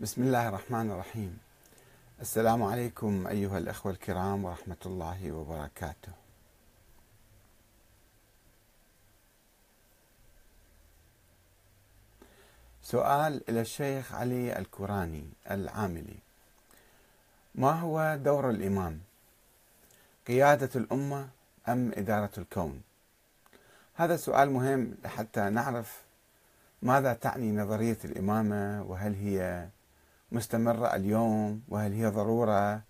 بسم الله الرحمن الرحيم. السلام عليكم أيها الأخوة الكرام ورحمة الله وبركاته. سؤال إلى الشيخ علي الكوراني العاملي. ما هو دور الإمام؟ قيادة الأمة أم إدارة الكون؟ هذا سؤال مهم حتى نعرف ماذا تعني نظرية الإمامة وهل هي مستمرة اليوم؟ وهل هي ضرورة؟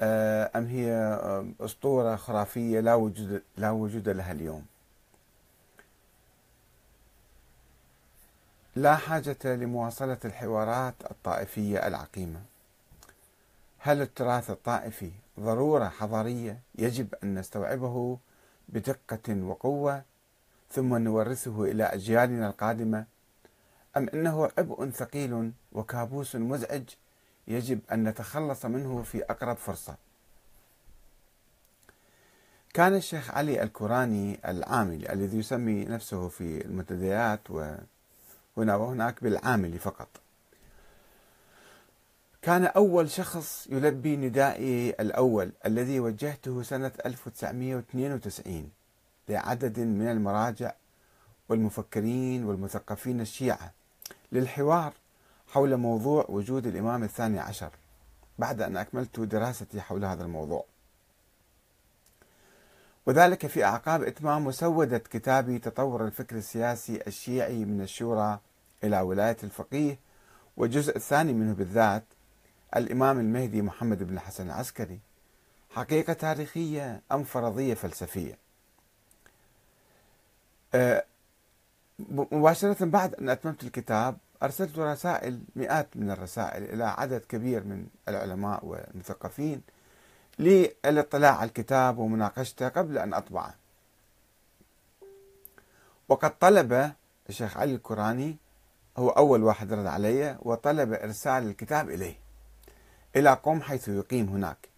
آه، أم هي آه، أسطورة خرافية لا وجود لا وجود لها اليوم؟ لا حاجة لمواصلة الحوارات الطائفية العقيمة. هل التراث الطائفي ضرورة حضارية يجب أن نستوعبه بدقة وقوة ثم نورثه إلى أجيالنا القادمة؟ أم أنه عبء ثقيل وكابوس مزعج يجب أن نتخلص منه في أقرب فرصة. كان الشيخ علي الكوراني العاملي الذي يسمي نفسه في المنتديات وهنا وهناك بالعاملي فقط. كان أول شخص يلبي ندائي الأول الذي وجهته سنة 1992 لعدد من المراجع والمفكرين والمثقفين الشيعة. للحوار حول موضوع وجود الإمام الثاني عشر بعد أن أكملت دراستي حول هذا الموضوع. وذلك في أعقاب إتمام مسودة كتابي تطور الفكر السياسي الشيعي من الشورى إلى ولاية الفقيه والجزء الثاني منه بالذات الإمام المهدي محمد بن الحسن العسكري حقيقة تاريخية أم فرضية فلسفية. أه، مباشرة بعد أن أتممت الكتاب أرسلت رسائل مئات من الرسائل إلى عدد كبير من العلماء والمثقفين للاطلاع على الكتاب ومناقشته قبل أن أطبعه. وقد طلب الشيخ علي الكوراني هو أول واحد رد علي وطلب إرسال الكتاب إليه إلى قم حيث يقيم هناك.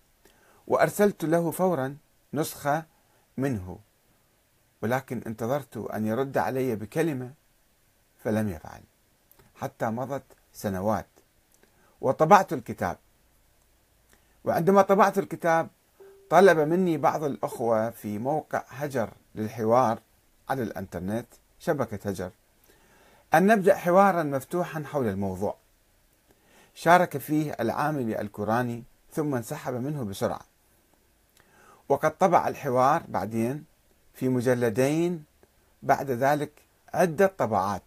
وأرسلت له فورا نسخة منه ولكن انتظرت أن يرد علي بكلمة فلم يفعل. حتى مضت سنوات. وطبعت الكتاب. وعندما طبعت الكتاب طلب مني بعض الأخوة في موقع هجر للحوار على الإنترنت شبكة هجر أن نبدأ حوارا مفتوحا حول الموضوع. شارك فيه العامل الكوراني ثم انسحب منه بسرعة. وقد طبع الحوار بعدين في مجلدين بعد ذلك عدة طبعات.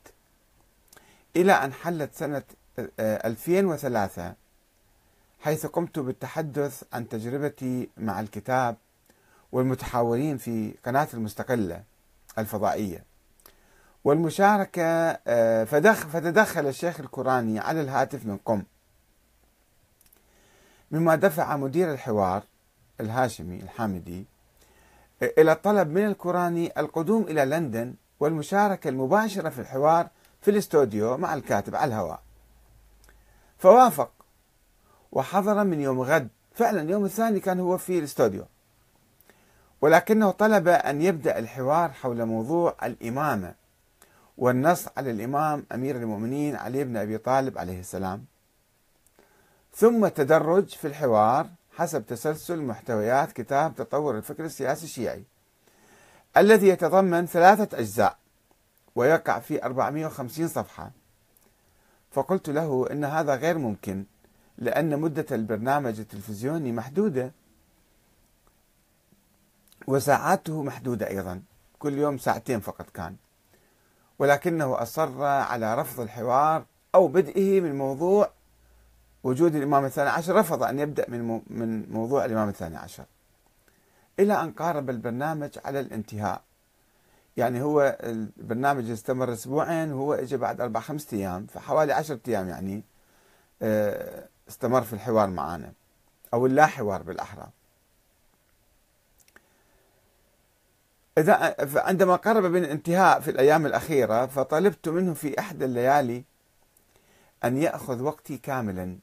إلى أن حلت سنة 2003 آه، حيث قمت بالتحدث عن تجربتي مع الكتاب والمتحاورين في قناة المستقلة الفضائية. والمشاركة آه، فتدخل الشيخ الكوراني على الهاتف من قم. مما دفع مدير الحوار الهاشمي الحامدي إلى الطلب من الكوراني القدوم إلى لندن والمشاركة المباشرة في الحوار في الاستوديو مع الكاتب على الهواء. فوافق. وحضر من يوم غد. فعلا يوم الثاني كان هو في الاستوديو. ولكنه طلب أن يبدأ الحوار حول موضوع الإمامة والنص على الإمام أمير المؤمنين علي بن أبي طالب عليه السلام. ثم تدرج في الحوار حسب تسلسل محتويات كتاب تطور الفكر السياسي الشيعي الذي يتضمن ثلاثة أجزاء. ويقع في 450 صفحة. فقلت له إن هذا غير ممكن لأن مدة البرنامج التلفزيوني محدودة. وساعاته محدودة أيضا كل يوم ساعتين فقط كان. ولكنه أصر على رفض الحوار أو بدئه من موضوع وجود الإمام الثاني عشر رفض أن يبدأ من من موضوع الإمام الثاني عشر. إلى أن قارب البرنامج على الانتهاء. يعني هو البرنامج استمر أسبوعين وهو اجى بعد أربع خمسة أيام فحوالي عشرة أيام يعني آه، استمر في الحوار معنا أو اللا حوار بالأحرى. إذا عندما قرب من الانتهاء في الأيام الأخيرة فطلبت منه في إحدى الليالي أن يأخذ وقتي كاملا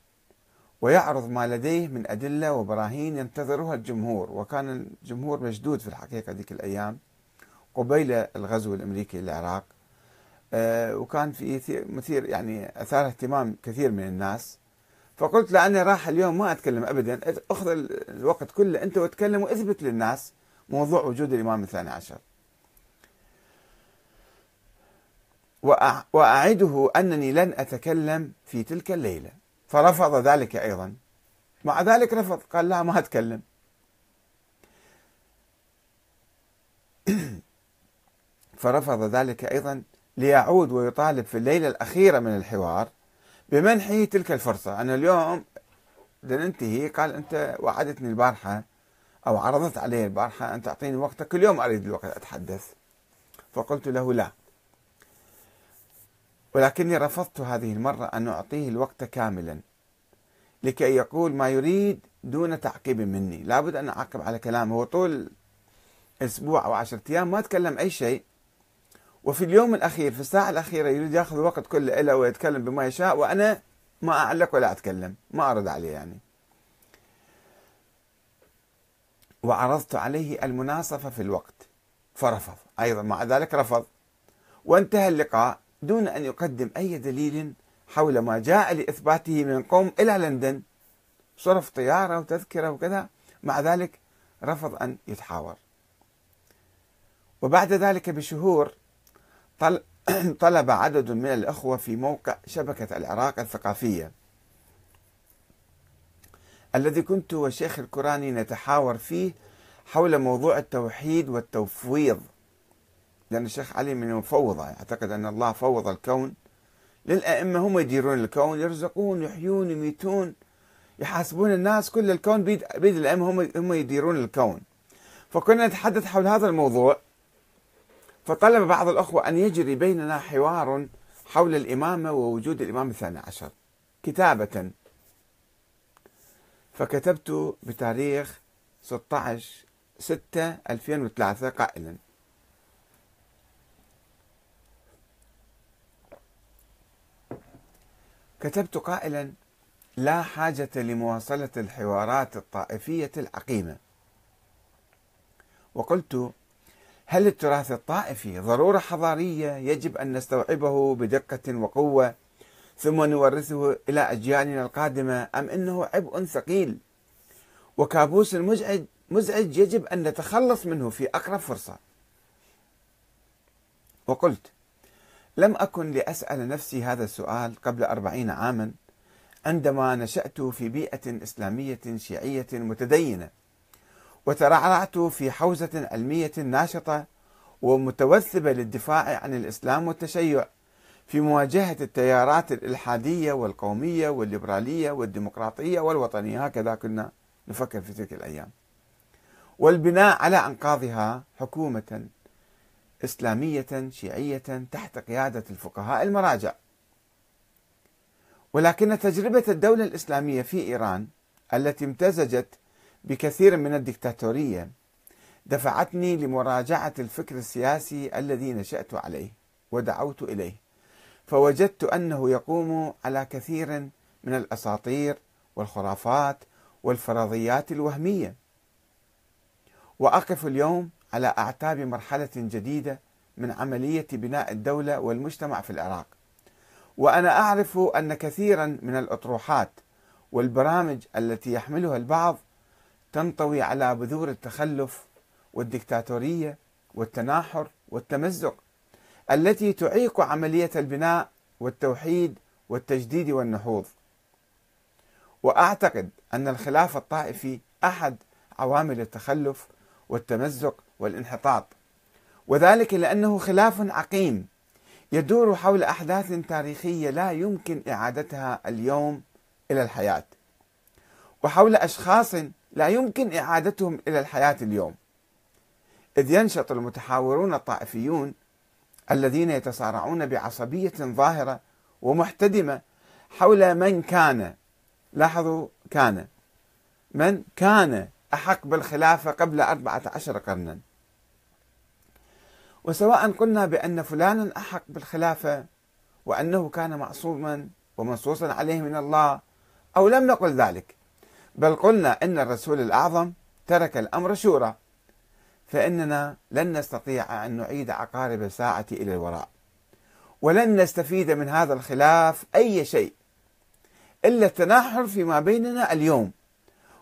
ويعرض ما لديه من أدلة وبراهين ينتظرها الجمهور وكان الجمهور مشدود في الحقيقة ذيك الأيام. قبيل الغزو الأمريكي للعراق آه، وكان في مثير يعني أثار اهتمام كثير من الناس. فقلت أنا راح اليوم ما أتكلم أبدا أخذ الوقت كله أنت وتكلم وأثبت للناس موضوع وجود الإمام الثاني عشر. وأعده أنني لن أتكلم في تلك الليلة. فرفض ذلك أيضا. مع ذلك رفض قال لا ما أتكلم. فرفض ذلك أيضا ليعود ويطالب في الليلة الأخيرة من الحوار بمنحه تلك الفرصة. أنا اليوم ننتهي. قال أنت وعدتني البارحة أو عرضت علي البارحة أن تعطيني وقتك. كل يوم أريد الوقت أتحدث. فقلت له لا. ولكني رفضت هذه المرة أن أعطيه الوقت كاملا لكي يقول ما يريد دون تعقيب مني. لابد أن أعقب على كلامه. هو طول أسبوع أو عشرة أيام ما تكلم أي شيء. وفي اليوم الأخير في الساعة الأخيرة يريد يأخذ الوقت كله له ويتكلم بما يشاء وأنا ما أعلق ولا أتكلم ما أرد عليه يعني. وعرضت عليه المناصفة في الوقت فرفض أيضا مع ذلك رفض. وانتهى اللقاء دون أن يقدم أي دليل حول ما جاء لإثباته من قوم إلى لندن. صرف طيارة وتذكرة وكذا مع ذلك رفض أن يتحاور. وبعد ذلك بشهور طلب عدد من الأخوة في موقع شبكة العراق الثقافية. الذي كنت والشيخ الكوراني نتحاور فيه حول موضوع التوحيد والتفويض لأن الشيخ علي من المفوضة يعتقد أن الله فوض الكون. للأئمة هم يديرون الكون يرزقون يحيون يميتون يحاسبون الناس كل الكون بيد, بيد الأئمة هم هم يديرون الكون. فكنا نتحدث حول هذا الموضوع. فطلب بعض الأخوة أن يجري بيننا حوار حول الإمامة ووجود الإمام الثاني عشر. كتابة. فكتبت بتاريخ 16 6 2003 قائلا. كتبت قائلا لا حاجة لمواصلة الحوارات الطائفية العقيمة. وقلت هل التراث الطائفي ضرورة حضارية يجب أن نستوعبه بدقة وقوة ثم نورثه إلى أجيالنا القادمة أم أنه عبء ثقيل؟ وكابوس مزعج مزعج يجب أن نتخلص منه في أقرب فرصة. وقلت لم أكن لأسأل نفسي هذا السؤال قبل أربعين عاما عندما نشأت في بيئة إسلامية شيعية متدينة. وترعرعت في حوزة علمية ناشطة ومتوثبة للدفاع عن الإسلام والتشيع في مواجهة التيارات الإلحادية والقومية والليبرالية والديمقراطية والوطنية. هكذا كنا نفكر في تلك الأيام. والبناء على أنقاضها حكومة إسلامية شيعية تحت قيادة الفقهاء المراجع. ولكن تجربة الدولة الإسلامية في إيران التي امتزجت بكثير من الدكتاتورية دفعتني لمراجعة الفكر السياسي الذي نشأت عليه ودعوت إليه فوجدت أنه يقوم على كثير من الأساطير والخرافات والفرضيات الوهمية. وأقف اليوم على أعتاب مرحلة جديدة من عملية بناء الدولة والمجتمع في العراق. وأنا أعرف أن كثيرا من الأطروحات والبرامج التي يحملها البعض تنطوي على بذور التخلف والدكتاتورية والتناحر والتمزق التي تعيق عملية البناء والتوحيد والتجديد والنهوض وأعتقد أن الخلاف الطائفي أحد عوامل التخلف والتمزق والانحطاط وذلك لأنه خلاف عقيم يدور حول أحداث تاريخية لا يمكن إعادتها اليوم إلى الحياة وحول أشخاص لا يمكن إعادتهم إلى الحياة اليوم. إذ ينشط المتحاورون الطائفيون الذين يتصارعون بعصبية ظاهرة ومحتدمة حول من كان. لاحظوا كان. من كان أحق بالخلافة قبل أربعة عشر قرنا. وسواء قلنا بأن فلانا أحق بالخلافة وأنه كان معصوما ومنصوصا عليه من الله أو لم نقل ذلك بل قلنا إن الرسول الأعظم ترك الأمر شورى فإننا لن نستطيع أن نعيد عقارب الساعة إلى الوراء ولن نستفيد من هذا الخلاف أي شيء إلا التناحر فيما بيننا اليوم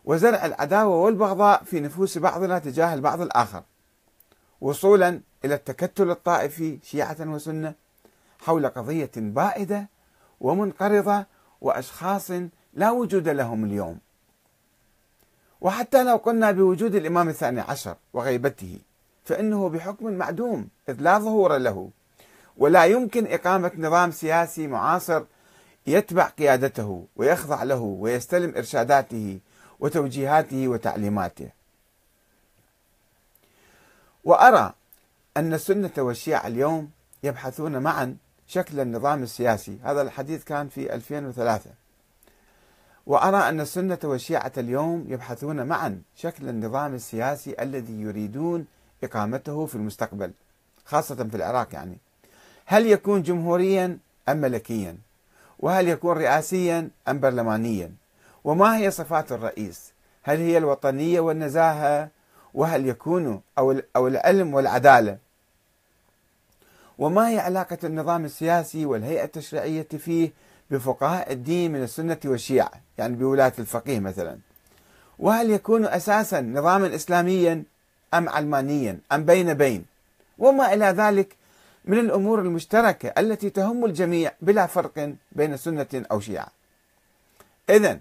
وزرع العداوة والبغضاء في نفوس بعضنا تجاه البعض الآخر وصولا إلى التكتل الطائفي شيعة وسنة حول قضية بائدة ومنقرضة وأشخاص لا وجود لهم اليوم. وحتى لو قلنا بوجود الإمام الثاني عشر وغيبته فإنه بحكم معدوم إذ لا ظهور له. ولا يمكن إقامة نظام سياسي معاصر يتبع قيادته ويخضع له ويستلم إرشاداته وتوجيهاته وتعليماته. وأرى أن السنة والشيعة اليوم يبحثون معا شكل النظام السياسي. هذا الحديث كان في 2003 وأرى أن السنة والشيعة اليوم يبحثون معا شكل النظام السياسي الذي يريدون إقامته في المستقبل خاصة في العراق يعني. هل يكون جمهوريا أم ملكيا؟ وهل يكون رئاسيا أم برلمانيا؟ وما هي صفات الرئيس؟ هل هي الوطنية والنزاهة؟ وهل يكون أو أو العلم والعدالة؟ وما هي علاقة النظام السياسي والهيئة التشريعية فيه بفقهاء الدين من السنة والشيعة يعني بولاية الفقيه مثلا. وهل يكون أساسا نظاما إسلاميا أم علمانيا أم بين بين؟ وما إلى ذلك من الأمور المشتركة التي تهم الجميع بلا فرق بين سنة أو شيعة. إذا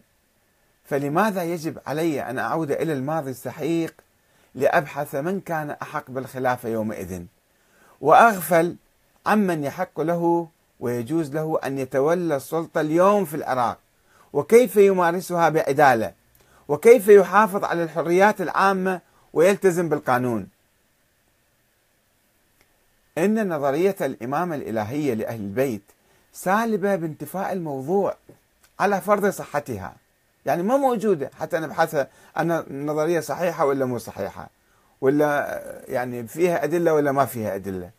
فلماذا يجب علي أن أعود إلى الماضي السحيق لأبحث من كان أحق بالخلافة يومئذ؟ وأغفل عمن يحق له ويجوز له أن يتولى السلطة اليوم في العراق. وكيف يمارسها بعدالة؟ وكيف يحافظ على الحريات العامة ويلتزم بالقانون؟ إن نظرية الإمامة الإلهية لأهل البيت سالبة بانتفاء الموضوع على فرض صحتها. يعني ما موجودة حتى نبحثها أن النظرية صحيحة ولا مو صحيحة ولا يعني فيها أدلة ولا ما فيها أدلة.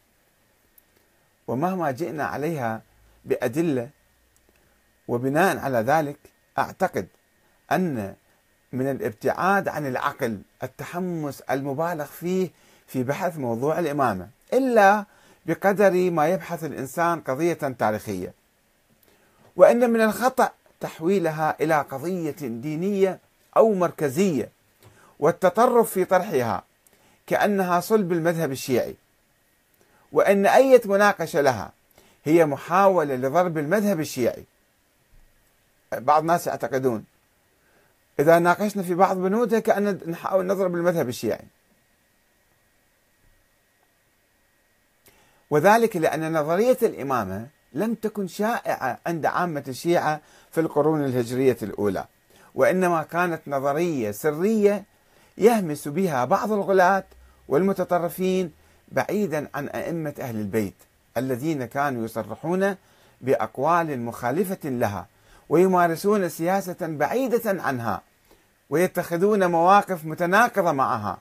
ومهما جئنا عليها بأدلة وبناء على ذلك أعتقد أن من الابتعاد عن العقل التحمس المبالغ فيه في بحث موضوع الإمامة إلا بقدر ما يبحث الإنسان قضية تاريخية. وإن من الخطأ تحويلها إلى قضية دينية أو مركزية والتطرف في طرحها كأنها صلب المذهب الشيعي. وأن أي مناقشة لها هي محاولة لضرب المذهب الشيعي. بعض الناس يعتقدون إذا ناقشنا في بعض بنودها كأن نحاول نضرب المذهب الشيعي. وذلك لأن نظرية الإمامة لم تكن شائعة عند عامة الشيعة في القرون الهجرية الأولى وإنما كانت نظرية سرية يهمس بها بعض الغلاة والمتطرفين بعيدا عن أئمة أهل البيت الذين كانوا يصرحون بأقوال مخالفة لها ويمارسون سياسة بعيدة عنها ويتخذون مواقف متناقضة معها.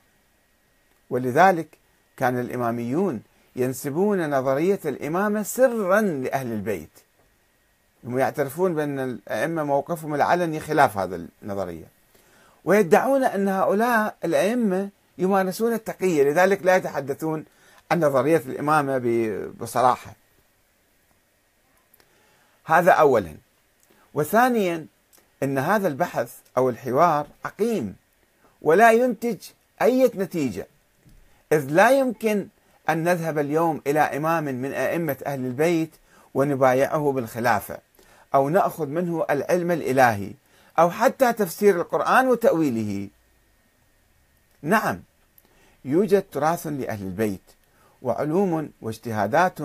ولذلك كان الإماميون ينسبون نظرية الإمامة سرا لأهل البيت. هم يعترفون بأن الأئمة موقفهم العلني خلاف هذا النظرية. ويدعون أن هؤلاء الأئمة يمارسون التقية لذلك لا يتحدثون عن نظرية الإمامة بصراحة. هذا أولا. وثانيا أن هذا البحث أو الحوار عقيم ولا ينتج أي نتيجة إذ لا يمكن أن نذهب اليوم إلى إمام من أئمة أهل البيت ونبايعه بالخلافة أو نأخذ منه العلم الإلهي أو حتى تفسير القرآن وتأويله. نعم يوجد تراث لأهل البيت. وعلوم واجتهادات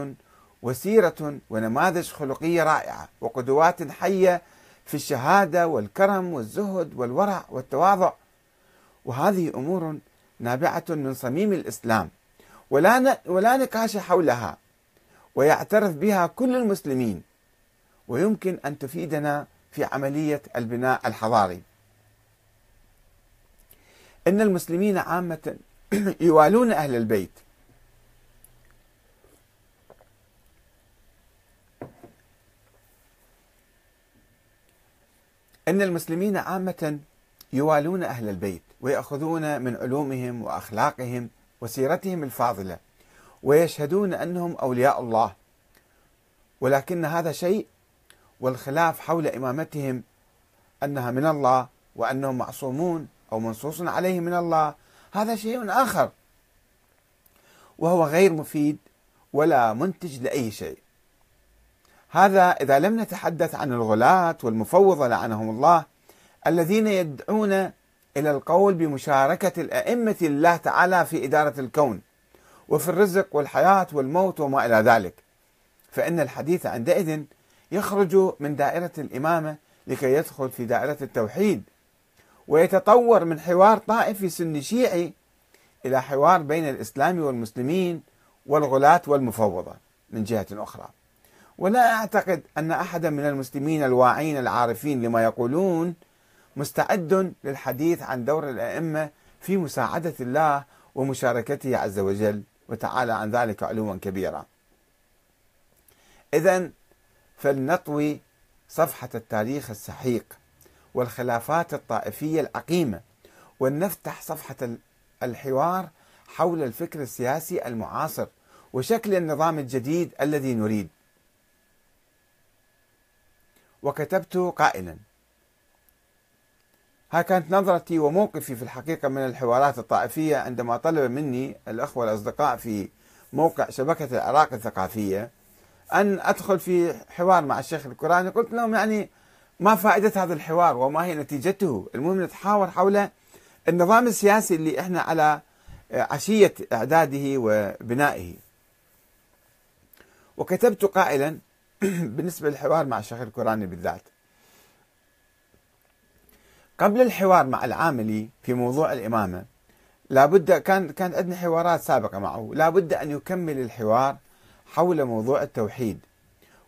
وسيرة ونماذج خلقية رائعة وقدوات حية في الشهادة والكرم والزهد والورع والتواضع وهذه أمور نابعة من صميم الإسلام ولا ولا نقاش حولها ويعترف بها كل المسلمين ويمكن أن تفيدنا في عملية البناء الحضاري. إن المسلمين عامة يوالون أهل البيت إن المسلمين عامة يوالون أهل البيت ويأخذون من علومهم وأخلاقهم وسيرتهم الفاضلة ويشهدون أنهم أولياء الله. ولكن هذا شيء والخلاف حول إمامتهم أنها من الله وأنهم معصومون أو منصوص عليهم من الله هذا شيء آخر. وهو غير مفيد ولا منتج لأي شيء. هذا إذا لم نتحدث عن الغلاة والمفوضة لعنهم الله الذين يدعون إلى القول بمشاركة الأئمة الله تعالى في إدارة الكون وفي الرزق والحياة والموت وما إلى ذلك. فإن الحديث عندئذ يخرج من دائرة الإمامة لكي يدخل في دائرة التوحيد ويتطور من حوار طائفي سني شيعي إلى حوار بين الإسلام والمسلمين والغلاة والمفوضة من جهة أخرى. ولا أعتقد أن أحدا من المسلمين الواعين العارفين لما يقولون مستعد للحديث عن دور الأئمة في مساعدة الله ومشاركته عز وجل. وتعالى عن ذلك علوا كبيرا. إذا فلنطوي صفحة التاريخ السحيق والخلافات الطائفية العقيمة ولنفتح صفحة الحوار حول الفكر السياسي المعاصر وشكل النظام الجديد الذي نريد. وكتبت قائلا. ها كانت نظرتي وموقفي في الحقيقة من الحوارات الطائفية عندما طلب مني الأخوة الأصدقاء في موقع شبكة العراق الثقافية أن أدخل في حوار مع الشيخ الكوراني. قلت لهم يعني ما فائدة هذا الحوار وما هي نتيجته؟ المهم نتحاور حول النظام السياسي اللي إحنا على عشية إعداده وبنائه. وكتبت قائلا بالنسبة للحوار مع الشيخ الكوراني بالذات. قبل الحوار مع العاملي في موضوع الإمامة لابد كان كانت عندنا حوارات سابقة معه. لابد أن يكمل الحوار حول موضوع التوحيد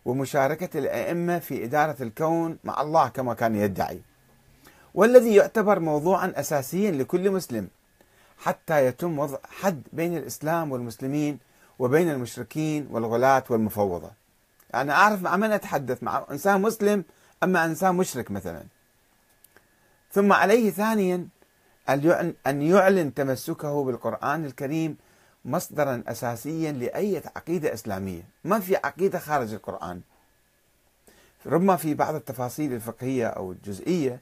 ومشاركة الأئمة في إدارة الكون مع الله كما كان يدعي. والذي يعتبر موضوعا أساسيا لكل مسلم حتى يتم وضع حد بين الإسلام والمسلمين وبين المشركين والغلاة والمفوضة. يعني أعرف مع من أتحدث؟ مع إنسان مسلم أما إنسان مشرك مثلا. ثم عليه ثانيا أن يعلن تمسكه بالقرآن الكريم مصدرا أساسيا لأي عقيدة إسلامية. ما في عقيدة خارج القرآن. ربما في بعض التفاصيل الفقهية أو الجزئية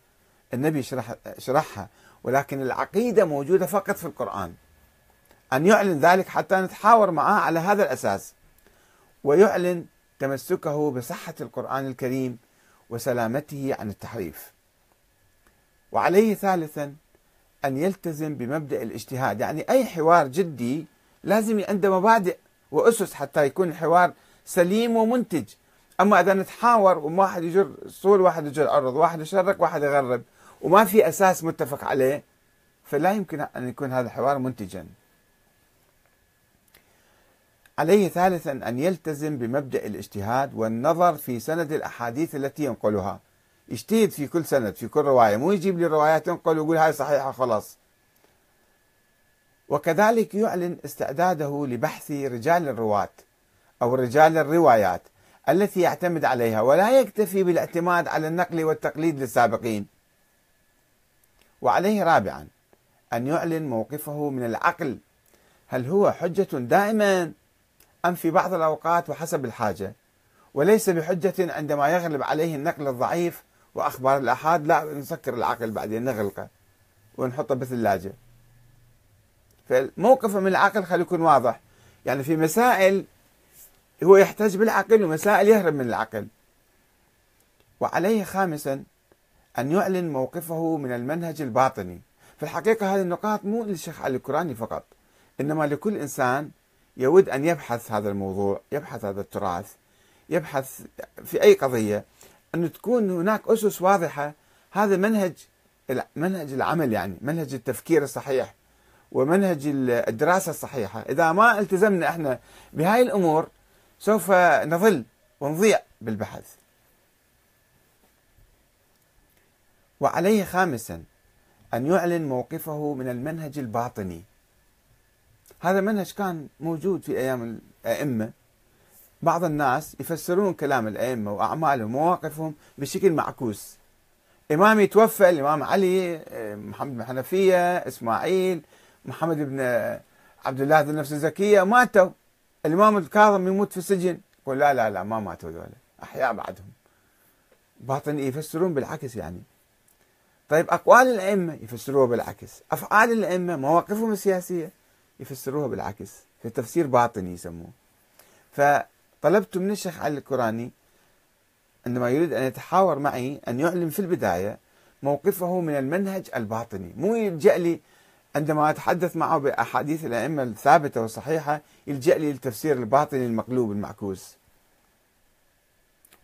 النبي شرح شرحها ولكن العقيدة موجودة فقط في القرآن. أن يعلن ذلك حتى نتحاور معه على هذا الأساس. ويعلن تمسكه بصحة القرآن الكريم وسلامته عن التحريف. وعليه ثالثا أن يلتزم بمبدأ الاجتهاد. يعني أي حوار جدي لازم عنده مبادئ وأسس حتى يكون الحوار سليم ومنتج. أما إذا نتحاور وواحد يجر صول واحد يجر أرض واحد يشرق واحد يغرب وما في أساس متفق عليه فلا يمكن أن يكون هذا الحوار منتجا. عليه ثالثا أن يلتزم بمبدأ الاجتهاد والنظر في سند الأحاديث التي ينقلها. يجتهد في كل سند في كل رواية مو يجيب لي روايات ينقل ويقول هاي صحيحة خلاص. وكذلك يعلن استعداده لبحث رجال الرواة أو رجال الروايات التي يعتمد عليها ولا يكتفي بالاعتماد على النقل والتقليد للسابقين. وعليه رابعا أن يعلن موقفه من العقل هل هو حجة دائما أم في بعض الأوقات وحسب الحاجة وليس بحجة عندما يغلب عليه النقل الضعيف وأخبار الأحاد لا نسكر العقل بعدين نغلقه ونحطه بثلاجة فموقفه من العقل خلي يكون واضح. يعني في مسائل هو يحتج بالعقل ومسائل يهرب من العقل. وعليه خامسا أن يعلن موقفه من المنهج الباطني. في الحقيقة هذه النقاط مو للشيخ علي الكراني فقط إنما لكل إنسان يود أن يبحث هذا الموضوع يبحث هذا التراث يبحث في أي قضية أن تكون هناك أسس واضحة. هذا منهج منهج العمل يعني منهج التفكير الصحيح ومنهج الدراسة الصحيحة. إذا ما التزمنا إحنا بهاي الأمور سوف نظل ونضيع بالبحث. وعليه خامسا أن يعلن موقفه من المنهج الباطني. هذا منهج كان موجود في أيام الأئمة. بعض الناس يفسرون كلام الأئمة وأعمالهم ومواقفهم بشكل معكوس. إمام يتوفى الإمام علي محمد بن حنفية إسماعيل محمد بن عبد الله ذو النفس الزكية ماتوا. الإمام الكاظم يموت في السجن. يقول لا لا لا ما ماتوا ذولا. أحياء بعدهم. باطني يفسرون بالعكس يعني. طيب أقوال الأئمة يفسروها بالعكس. أفعال الأئمة مواقفهم السياسية. يفسروها بالعكس في تفسير باطني يسموه. فطلبت من الشيخ علي الكوراني عندما يريد أن يتحاور معي أن يعلن في البداية موقفه من المنهج الباطني. مو يلجأ لي عندما أتحدث معه بأحاديث الأئمة الثابتة والصحيحة يلجأ لي للتفسير الباطني المقلوب المعكوس.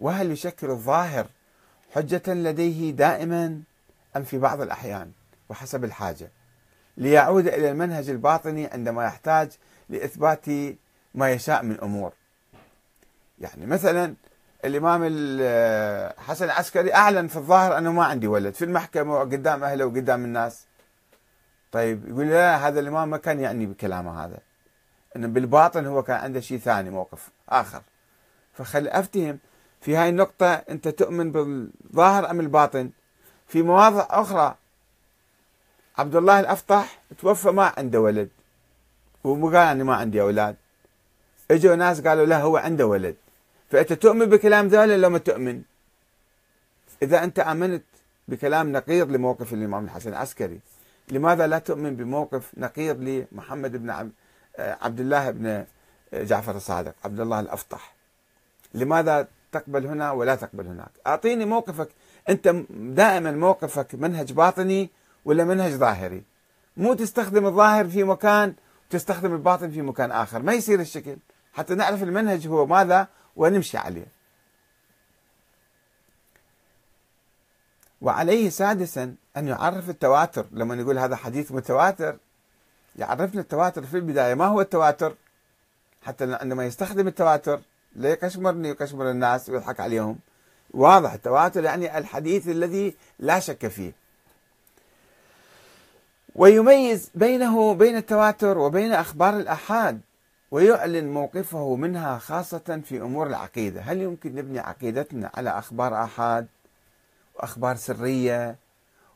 وهل يشكل الظاهر حجة لديه دائما أم في بعض الأحيان؟ وحسب الحاجة. ليعود إلى المنهج الباطني عندما يحتاج لإثبات ما يشاء من أمور. يعني مثلا الإمام حسن العسكري أعلن في الظاهر أنه ما عندي ولد في المحكمة وقدام أهله وقدام الناس. طيب يقول لا هذا الإمام ما كان يعني بكلامه هذا. أنه بالباطن هو كان عنده شيء ثاني موقف آخر. فخل أفتهم في هاي النقطة أنت تؤمن بالظاهر أم الباطن؟ في مواضع أخرى عبد الله الأفطح توفى ما عنده ولد. ومو قال أني ما عندي أولاد. إجوا ناس قالوا لا هو عنده ولد. فأنت تؤمن بكلام ذولا لو ما تؤمن؟ إذا أنت آمنت بكلام نقيض لموقف الإمام الحسن العسكري لماذا لا تؤمن بموقف نقيض لمحمد بن عبد الله بن جعفر الصادق عبد الله الأفطح لماذا تقبل هنا ولا تقبل هناك؟ أعطيني موقفك. أنت دائما موقفك منهج باطني ولا منهج ظاهري. مو تستخدم الظاهر في مكان وتستخدم الباطن في مكان آخر. ما يصير الشكل. حتى نعرف المنهج هو ماذا ونمشي عليه. وعليه سادسا أن يعرف التواتر. لما نقول هذا حديث متواتر يعرفنا التواتر في البداية. ما هو التواتر؟ حتى عندما يستخدم التواتر لا يكشمرني ويكشمر الناس ويضحك عليهم. واضح. التواتر يعني الحديث الذي لا شك فيه. ويميز بينه بين التواتر وبين أخبار الأحاد ويعلن موقفه منها خاصة في أمور العقيدة. هل يمكن نبني عقيدتنا على أخبار أحاد وأخبار سرية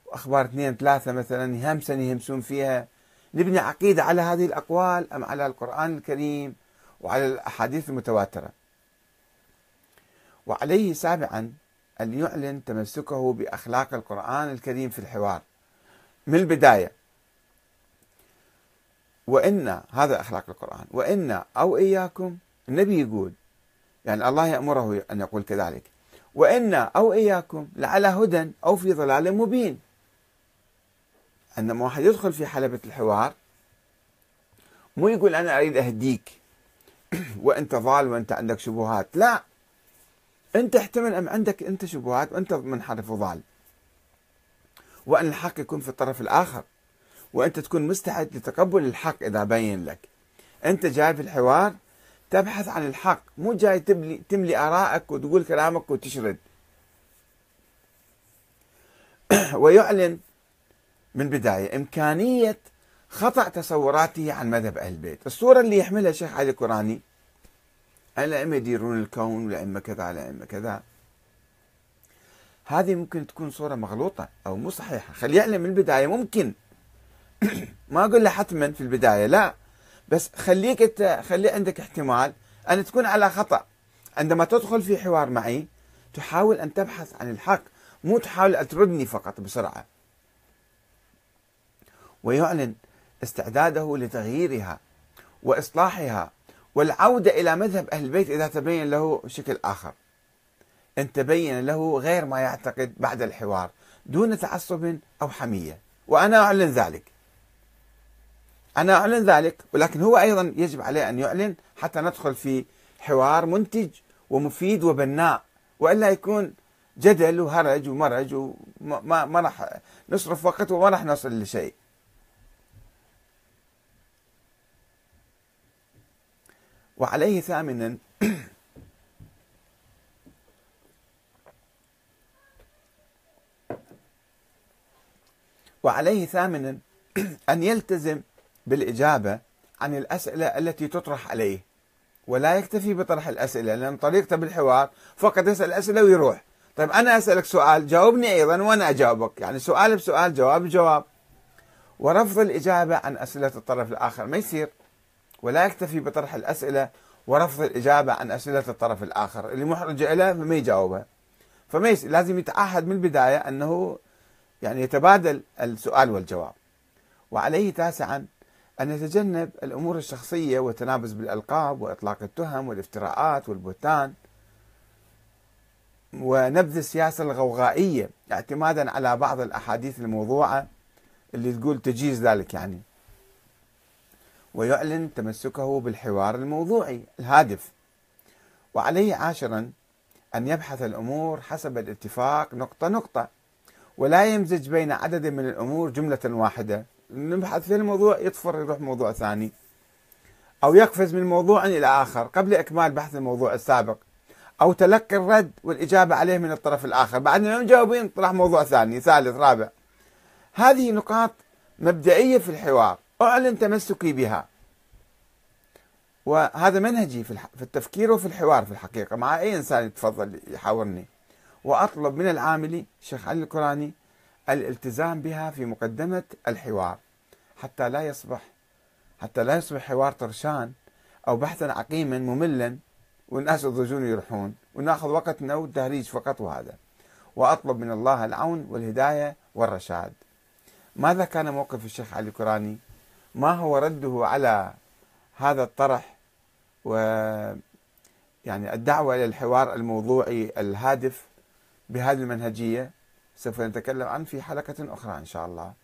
وأخبار اثنين ثلاثة مثلا يهمسن يهمسون فيها؟ نبني عقيدة على هذه الأقوال أم على القرآن الكريم وعلى الأحاديث المتواترة؟ وعليه سابعا أن يعلن تمسكه بأخلاق القرآن الكريم في الحوار. من البداية وإن هذا أخلاق القرآن وإن أو إياكم النبي يقول يعني الله يأمره أن يقول كذلك وإن أو إياكم لعلى هدى أو في ضلال مبين. عندما واحد يدخل في حلبة الحوار مو يقول أنا أريد أهديك وأنت ضال وأنت عندك شبهات لا. أنت احتمل أم عندك أنت شبهات وأنت منحرف وضال وأن الحق يكون في الطرف الآخر. وأنت تكون مستعد لتقبل الحق إذا بين لك. أنت جاي في الحوار تبحث عن الحق مو جاي تملي, تملي آرائك وتقول كلامك وتشرد. ويعلن من بداية إمكانية خطأ تصوراته عن مذهب أهل البيت. الصورة اللي يحملها الشيخ علي القرآني الأئمة يديرون الكون والأئمة كذا الأئمة كذا. هذه ممكن تكون صورة مغلوطة أو مو صحيحة. خلي يعلم من البداية ممكن. ما أقول له حتما في البداية لا. بس خليك أنت خلي عندك احتمال أن تكون على خطأ. عندما تدخل في حوار معي تحاول أن تبحث عن الحق مو تحاول أن تردني فقط بسرعة. ويعلن استعداده لتغييرها وإصلاحها والعودة إلى مذهب أهل البيت إذا تبين له شكل آخر. أن تبين له غير ما يعتقد بعد الحوار دون تعصب أو حمية. وأنا أعلن ذلك. أنا أعلن ذلك ولكن هو أيضا يجب عليه أن يعلن حتى ندخل في حوار منتج ومفيد وبناء وإلا يكون جدل وهرج ومرج وما ما راح نصرف وقت وما راح نصل لشيء. وعليه ثامنا وعليه ثامنا أن يلتزم بالإجابة عن الأسئلة التي تطرح عليه ولا يكتفي بطرح الأسئلة لأن طريقته بالحوار فقط يسأل الأسئلة ويروح. طيب أنا أسألك سؤال جاوبني أيضا وأنا أجاوبك. يعني سؤال بسؤال جواب بجواب. ورفض الإجابة عن أسئلة الطرف الآخر ما يصير ولا يكتفي بطرح الأسئلة ورفض الإجابة عن أسئلة الطرف الآخر. اللي محرجة له فما يجاوبها. فما يس... لازم يتعهد من البداية أنه يعني يتبادل السؤال والجواب. وعليه تاسعا أن يتجنب الأمور الشخصية والتنابز بالألقاب وإطلاق التهم والافتراءات والبهتان ونبذ السياسة الغوغائية اعتمادا على بعض الأحاديث الموضوعة اللي تقول تجيز ذلك يعني. ويعلن تمسكه بالحوار الموضوعي الهادف. وعليه عاشرا أن يبحث الأمور حسب الاتفاق نقطة نقطة ولا يمزج بين عدد من الأمور جملة واحدة. نبحث في الموضوع يطفر يروح موضوع ثاني. أو يقفز من موضوع إلى آخر قبل إكمال بحث الموضوع السابق. أو تلقي الرد والإجابة عليه من الطرف الآخر. بعد ما مجاوبين طلع موضوع ثاني ثالث رابع. هذه نقاط مبدئية في الحوار. أعلن تمسكي بها. وهذا منهجي في التفكير وفي الحوار في الحقيقة. مع أي إنسان يتفضل يحاورني. وأطلب من العاملي الشيخ علي القراني الالتزام بها في مقدمة الحوار. حتى لا يصبح حتى لا يصبح حوار طرشان أو بحثا عقيما مملا والناس يضجون يروحون. وناخذ وقتنا والتهريج فقط وهذا. وأطلب من الله العون والهداية والرشاد. ماذا كان موقف الشيخ علي الكراني ما هو رده على هذا الطرح؟ و يعني الدعوة إلى الحوار الموضوعي الهادف بهذه المنهجية سوف نتكلم عنه في حلقة أخرى إن شاء الله.